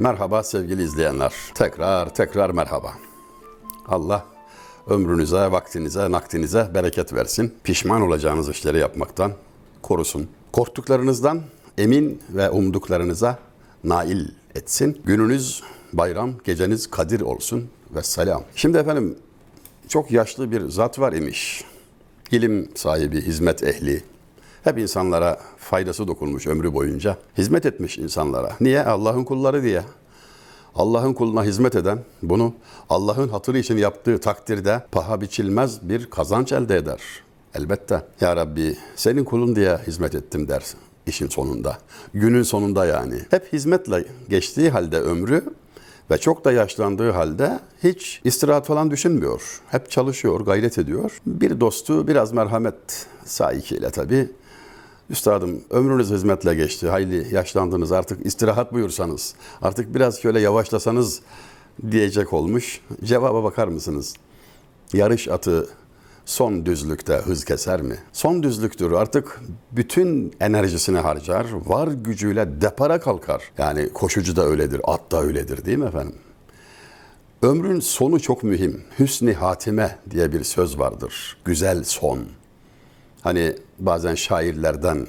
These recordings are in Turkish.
Merhaba sevgili izleyenler. Tekrar tekrar merhaba. Allah ömrünüze, vaktinize, naktinize bereket versin. Pişman olacağınız işleri yapmaktan korusun. Korktuklarınızdan emin ve umduklarınıza nail etsin. Gününüz bayram, geceniz kadir olsun ve selam. Şimdi efendim çok yaşlı bir zat var imiş. İlim sahibi, hizmet ehli. Hep insanlara faydası dokunmuş ömrü boyunca. Hizmet etmiş insanlara. Niye? Allah'ın kulları diye. Allah'ın kuluna hizmet eden bunu Allah'ın hatırı için yaptığı takdirde paha biçilmez bir kazanç elde eder. Elbette. Ya Rabbi senin kulun diye hizmet ettim dersin işin sonunda. Günün sonunda yani. Hep hizmetle geçtiği halde ömrü ve çok da yaşlandığı halde hiç istirahat falan düşünmüyor. Hep çalışıyor, gayret ediyor. Bir dostu biraz merhamet sahikiyle tabii. Üstadım ömrünüz hizmetle geçti. Hayli yaşlandınız artık istirahat buyursanız. Artık biraz şöyle yavaşlasanız diyecek olmuş. Cevaba bakar mısınız? Yarış atı son düzlükte hız keser mi? Son düzlüktür artık bütün enerjisini harcar, var gücüyle depara kalkar. Yani koşucu da öyledir, at da öyledir değil mi efendim? Ömrün sonu çok mühim. Hüsni hatime diye bir söz vardır. Güzel son. Hani bazen şairlerden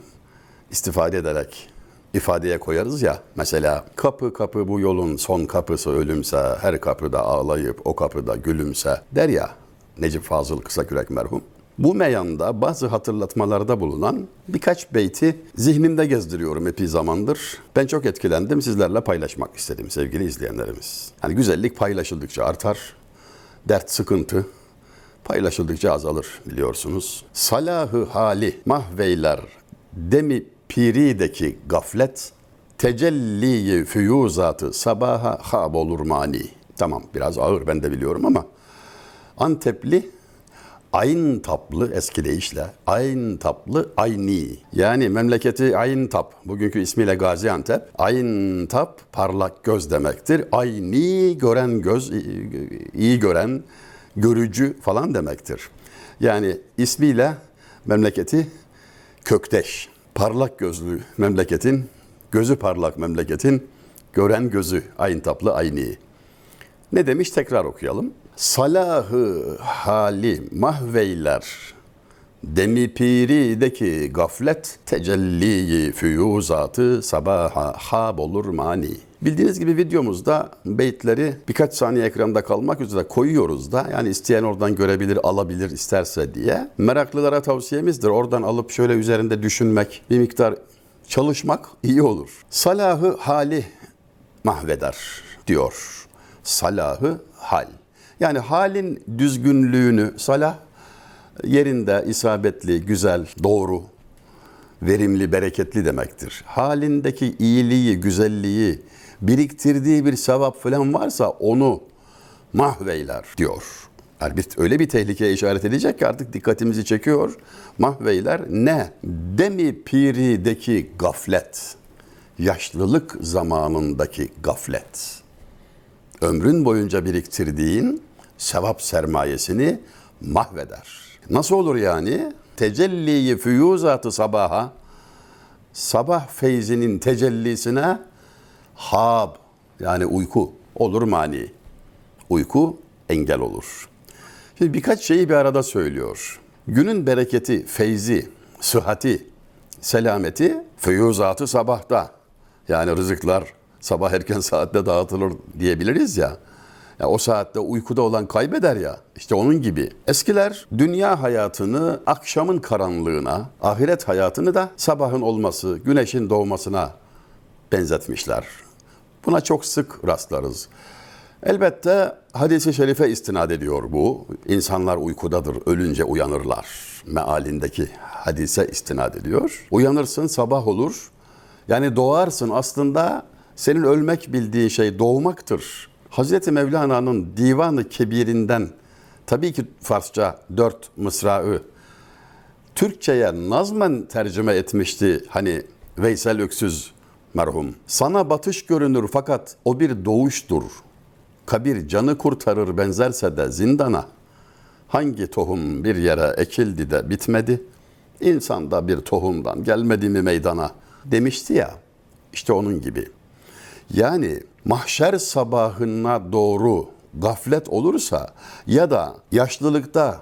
istifade ederek ifadeye koyarız ya. Mesela kapı kapı bu yolun son kapısı ölümse, her kapıda ağlayıp o kapıda gülümse der ya Necip Fazıl Kısakürek merhum. Bu meyanda bazı hatırlatmalarda bulunan birkaç beyti zihnimde gezdiriyorum epey zamandır. Ben çok etkilendim, sizlerle paylaşmak istedim sevgili izleyenlerimiz. Yani güzellik paylaşıldıkça artar, dert sıkıntı paylaşıldıkça azalır biliyorsunuz. Salahı hali mahveyler demi pirideki gaflet tecelliyi füyuzatı sabaha hab olur mani. Tamam biraz ağır ben de biliyorum ama Antepli Ayn Taplı eski deyişle Ayn Taplı Ayni. Yani memleketi Ayn Tap bugünkü ismiyle Gaziantep. Ayn Tap parlak göz demektir. Ayni gören göz iyi gören görücü falan demektir. Yani ismiyle memleketi Kökteş. Parlak gözlü memleketin, gözü parlak memleketin gören gözü Ayn Taplı Ayni. Ne demiş tekrar okuyalım. Salahı hali mahveyler Demi pirideki gaflet tecelliyi füyuzatı sabaha hab olur mani. Bildiğiniz gibi videomuzda beyitleri birkaç saniye ekranda kalmak üzere koyuyoruz da yani isteyen oradan görebilir, alabilir isterse diye. Meraklılara tavsiyemizdir. Oradan alıp şöyle üzerinde düşünmek, bir miktar çalışmak iyi olur. Salahı hali mahveder diyor. Salahı hal. Yani halin düzgünlüğünü salah yerinde isabetli, güzel, doğru, verimli, bereketli demektir. Halindeki iyiliği, güzelliği, biriktirdiği bir sevap falan varsa onu mahveyler diyor. Yani bir, öyle bir tehlikeye işaret edecek ki artık dikkatimizi çekiyor. Mahveyler ne? Demi pirideki gaflet. Yaşlılık zamanındaki gaflet. Ömrün boyunca biriktirdiğin sevap sermayesini mahveder. Nasıl olur yani? Tecelliyi füyuzatı sabaha, sabah feyzinin tecellisine hab yani uyku olur mani. Uyku engel olur. Şimdi birkaç şeyi bir arada söylüyor. Günün bereketi, feyzi, sıhhati, selameti füyuzatı sabahta. Yani rızıklar sabah erken saatte dağıtılır diyebiliriz ya. Ya o saatte uykuda olan kaybeder ya. İşte onun gibi. Eskiler dünya hayatını akşamın karanlığına, ahiret hayatını da sabahın olması, güneşin doğmasına benzetmişler. Buna çok sık rastlarız. Elbette hadisi şerife istinad ediyor bu. İnsanlar uykudadır, ölünce uyanırlar. Mealindeki hadise istinad ediyor. Uyanırsın sabah olur. Yani doğarsın aslında senin ölmek bildiğin şey doğmaktır. Hazreti Mevlana'nın Divanı Kebir'inden tabii ki Farsça dört mısrağı Türkçe'ye nazmen tercüme etmişti hani Veysel Öksüz merhum. Sana batış görünür fakat o bir doğuştur. Kabir canı kurtarır benzerse de zindana. Hangi tohum bir yere ekildi de bitmedi? İnsan da bir tohumdan gelmedi mi meydana demişti ya. İşte onun gibi. Yani mahşer sabahına doğru gaflet olursa ya da yaşlılıkta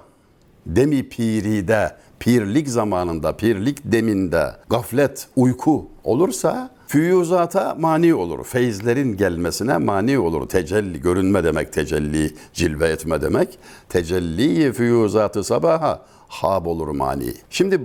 demi piride, pirlik zamanında, pirlik deminde gaflet, uyku olursa füyuzata mani olur. Feyizlerin gelmesine mani olur. Tecelli, görünme demek, tecelli, cilve etme demek. Tecelli füyuzatı sabaha hab olur mani. Şimdi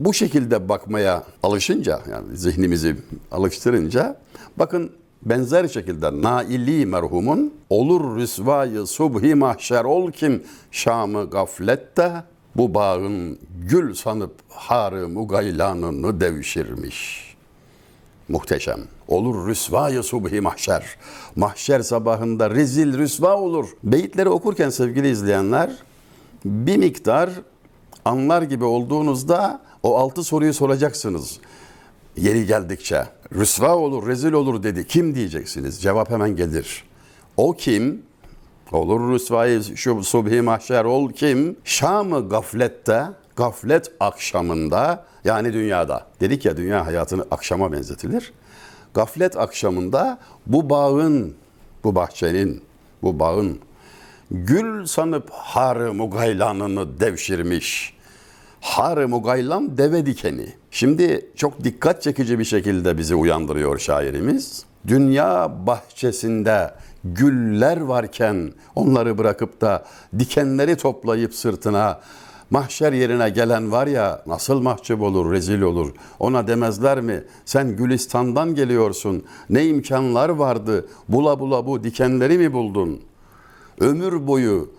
bu şekilde bakmaya alışınca yani zihnimizi alıştırınca bakın benzer şekilde naili merhumun olur rüsvayı subhi mahşer ol kim şamı gaflette bu bağın gül sanıp harı mugaylanını devşirmiş. Muhteşem. Olur rüsvayı subhi mahşer. Mahşer sabahında rezil rüsva olur. Beyitleri okurken sevgili izleyenler bir miktar anlar gibi olduğunuzda o altı soruyu soracaksınız. Yeri geldikçe. Rüsva olur, rezil olur dedi. Kim diyeceksiniz? Cevap hemen gelir. O kim? Olur rüsvayı şu subhi mahşer ol kim? Şam'ı gaflette, gaflet akşamında yani dünyada. Dedik ya dünya hayatını akşama benzetilir. Gaflet akşamında bu bağın, bu bahçenin, bu bağın gül sanıp harı mugaylanını devşirmiş. Harı mugaylan deve dikeni. Şimdi çok dikkat çekici bir şekilde bizi uyandırıyor şairimiz. Dünya bahçesinde güller varken onları bırakıp da dikenleri toplayıp sırtına mahşer yerine gelen var ya nasıl mahcup olur, rezil olur. Ona demezler mi? Sen Gülistan'dan geliyorsun. Ne imkanlar vardı? Bula bula bu dikenleri mi buldun? Ömür boyu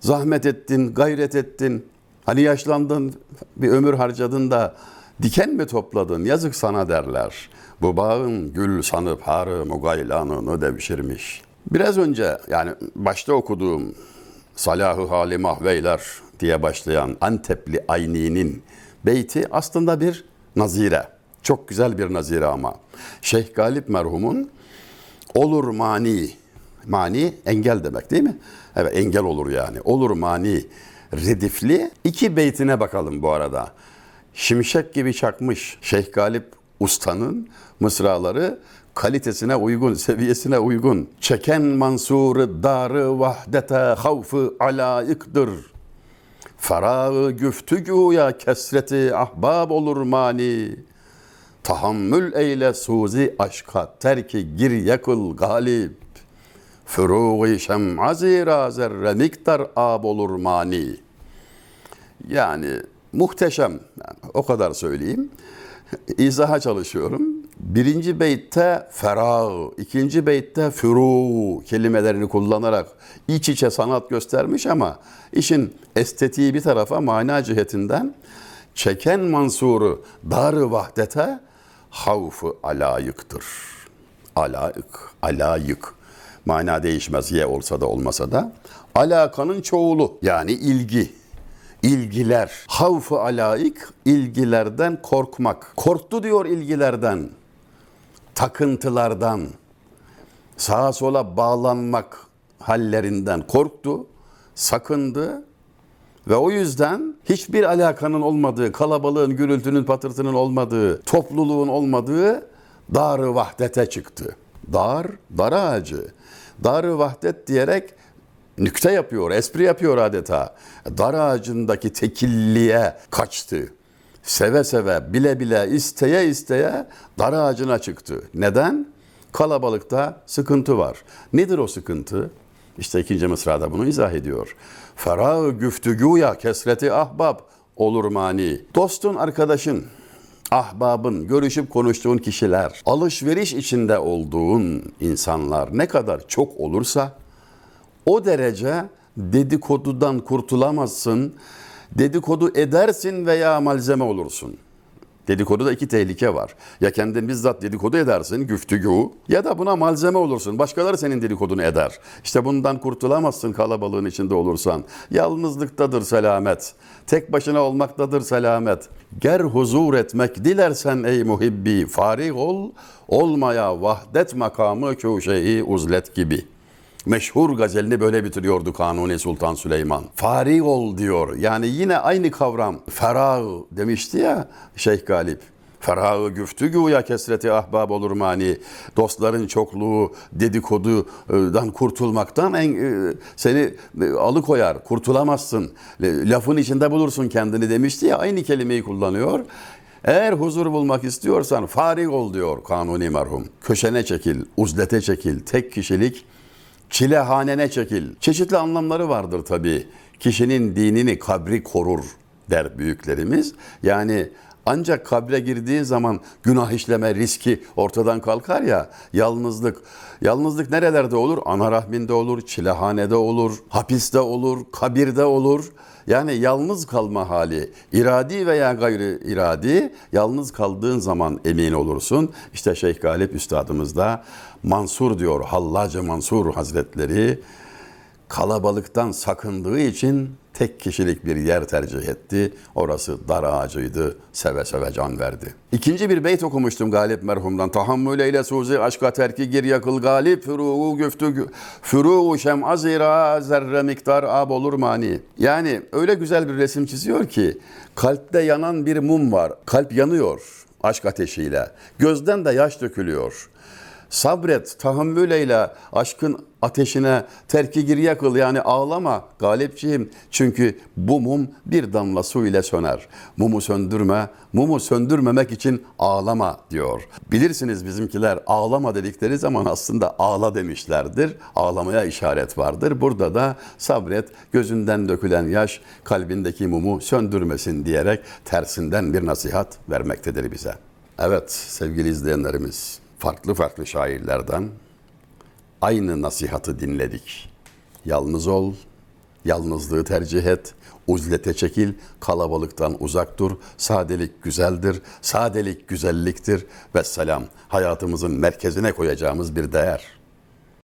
zahmet ettin, gayret ettin. Hani yaşlandın, bir ömür harcadın da diken mi topladın? Yazık sana derler. Bu bağın gül sanıp harı mugaylanını devşirmiş. Biraz önce yani başta okuduğum Salahı Hali Mahveyler diye başlayan Antepli Ayni'nin beyti aslında bir nazire. Çok güzel bir nazire ama. Şeyh Galip merhumun olur mani, mani engel demek değil mi? Evet engel olur yani. Olur mani redifli iki beytine bakalım bu arada. Şimşek gibi çakmış Şeyh Galip Usta'nın mısraları kalitesine uygun, seviyesine uygun. Çeken mansuru darı vahdete havfı alayıktır. Ferağı güftügüya kesreti ahbab olur mani. Tahammül eyle suzi aşka terki gir yakıl galip. Furuği şem'a zira zerre miktar ab olur mani. Yani muhteşem. Yani o kadar söyleyeyim. İzaha çalışıyorum. Birinci beytte ferah, ikinci beytte furu kelimelerini kullanarak iç içe sanat göstermiş ama işin estetiği bir tarafa mana cihetinden çeken mansuru dar vahdete havfı alayıktır. Alayık, alayık. Mana değişmez ye olsa da olmasa da. Alakanın çoğulu yani ilgi, ilgiler. Havfı alaik ilgilerden korkmak. Korktu diyor ilgilerden, takıntılardan, sağa sola bağlanmak hallerinden korktu, sakındı ve o yüzden hiçbir alakanın olmadığı, kalabalığın, gürültünün, patırtının olmadığı, topluluğun olmadığı dar-ı vahdete çıktı. Dar, dar ağacı. Dar-ı vahdet diyerek nükte yapıyor, espri yapıyor adeta. Dar ağacındaki tekilliğe kaçtı. Seve seve, bile bile, isteye isteye dar ağacına çıktı. Neden? Kalabalıkta sıkıntı var. Nedir o sıkıntı? İşte ikinci mısrada bunu izah ediyor. Ferah güftügüya kesreti ahbab olur mani. Dostun, arkadaşın, ahbabın, görüşüp konuştuğun kişiler, alışveriş içinde olduğun insanlar ne kadar çok olursa o derece dedikodudan kurtulamazsın. Dedikodu edersin veya malzeme olursun. Dedikoduda iki tehlike var. Ya kendin bizzat dedikodu edersin, güftügü ya da buna malzeme olursun. Başkaları senin dedikodunu eder. İşte bundan kurtulamazsın kalabalığın içinde olursan. Yalnızlıktadır selamet. Tek başına olmaktadır selamet. Ger huzur etmek dilersen ey muhibbi farig ol. Olmaya vahdet makamı köşeyi uzlet gibi. Meşhur gazelini böyle bitiriyordu Kanuni Sultan Süleyman. Fari ol diyor. Yani yine aynı kavram. Ferah demişti ya Şeyh Galip. Ferahı güftügüya kesreti ahbab olur mani. Dostların çokluğu dedikodudan kurtulmaktan en, e, seni e, alıkoyar. Kurtulamazsın. Lafın içinde bulursun kendini demişti ya aynı kelimeyi kullanıyor. Eğer huzur bulmak istiyorsan farig ol diyor Kanuni merhum. Köşene çekil, uzlete çekil, tek kişilik çilehanene çekil. Çeşitli anlamları vardır tabii. Kişinin dinini kabri korur der büyüklerimiz. Yani ancak kabre girdiği zaman günah işleme riski ortadan kalkar ya yalnızlık. Yalnızlık nerelerde olur? Ana rahminde olur, çilehanede olur, hapiste olur, kabirde olur. Yani yalnız kalma hali, iradi veya gayri iradi, yalnız kaldığın zaman emin olursun. İşte Şeyh Galip Üstadımız da Mansur diyor, Hallacı Mansur Hazretleri kalabalıktan sakındığı için tek kişilik bir yer tercih etti. Orası dar ağacıydı. Seve seve can verdi. İkinci bir beyt okumuştum Galip merhumdan. Tahammül eyle suzi aşka terki gir yakıl galip fürû güftü fürû şem azira zerre miktar ab olur mani. Yani öyle güzel bir resim çiziyor ki kalpte yanan bir mum var. Kalp yanıyor aşk ateşiyle. Gözden de yaş dökülüyor. Sabret, tahammül eyle, aşkın ateşine terki gir yakıl yani ağlama galipçiyim. Çünkü bu mum bir damla su ile söner. Mumu söndürme, mumu söndürmemek için ağlama diyor. Bilirsiniz bizimkiler ağlama dedikleri zaman aslında ağla demişlerdir. Ağlamaya işaret vardır. Burada da sabret, gözünden dökülen yaş kalbindeki mumu söndürmesin diyerek tersinden bir nasihat vermektedir bize. Evet sevgili izleyenlerimiz farklı farklı şairlerden aynı nasihatı dinledik. Yalnız ol, yalnızlığı tercih et, uzlete çekil, kalabalıktan uzak dur. Sadelik güzeldir, sadelik güzelliktir ve selam hayatımızın merkezine koyacağımız bir değer.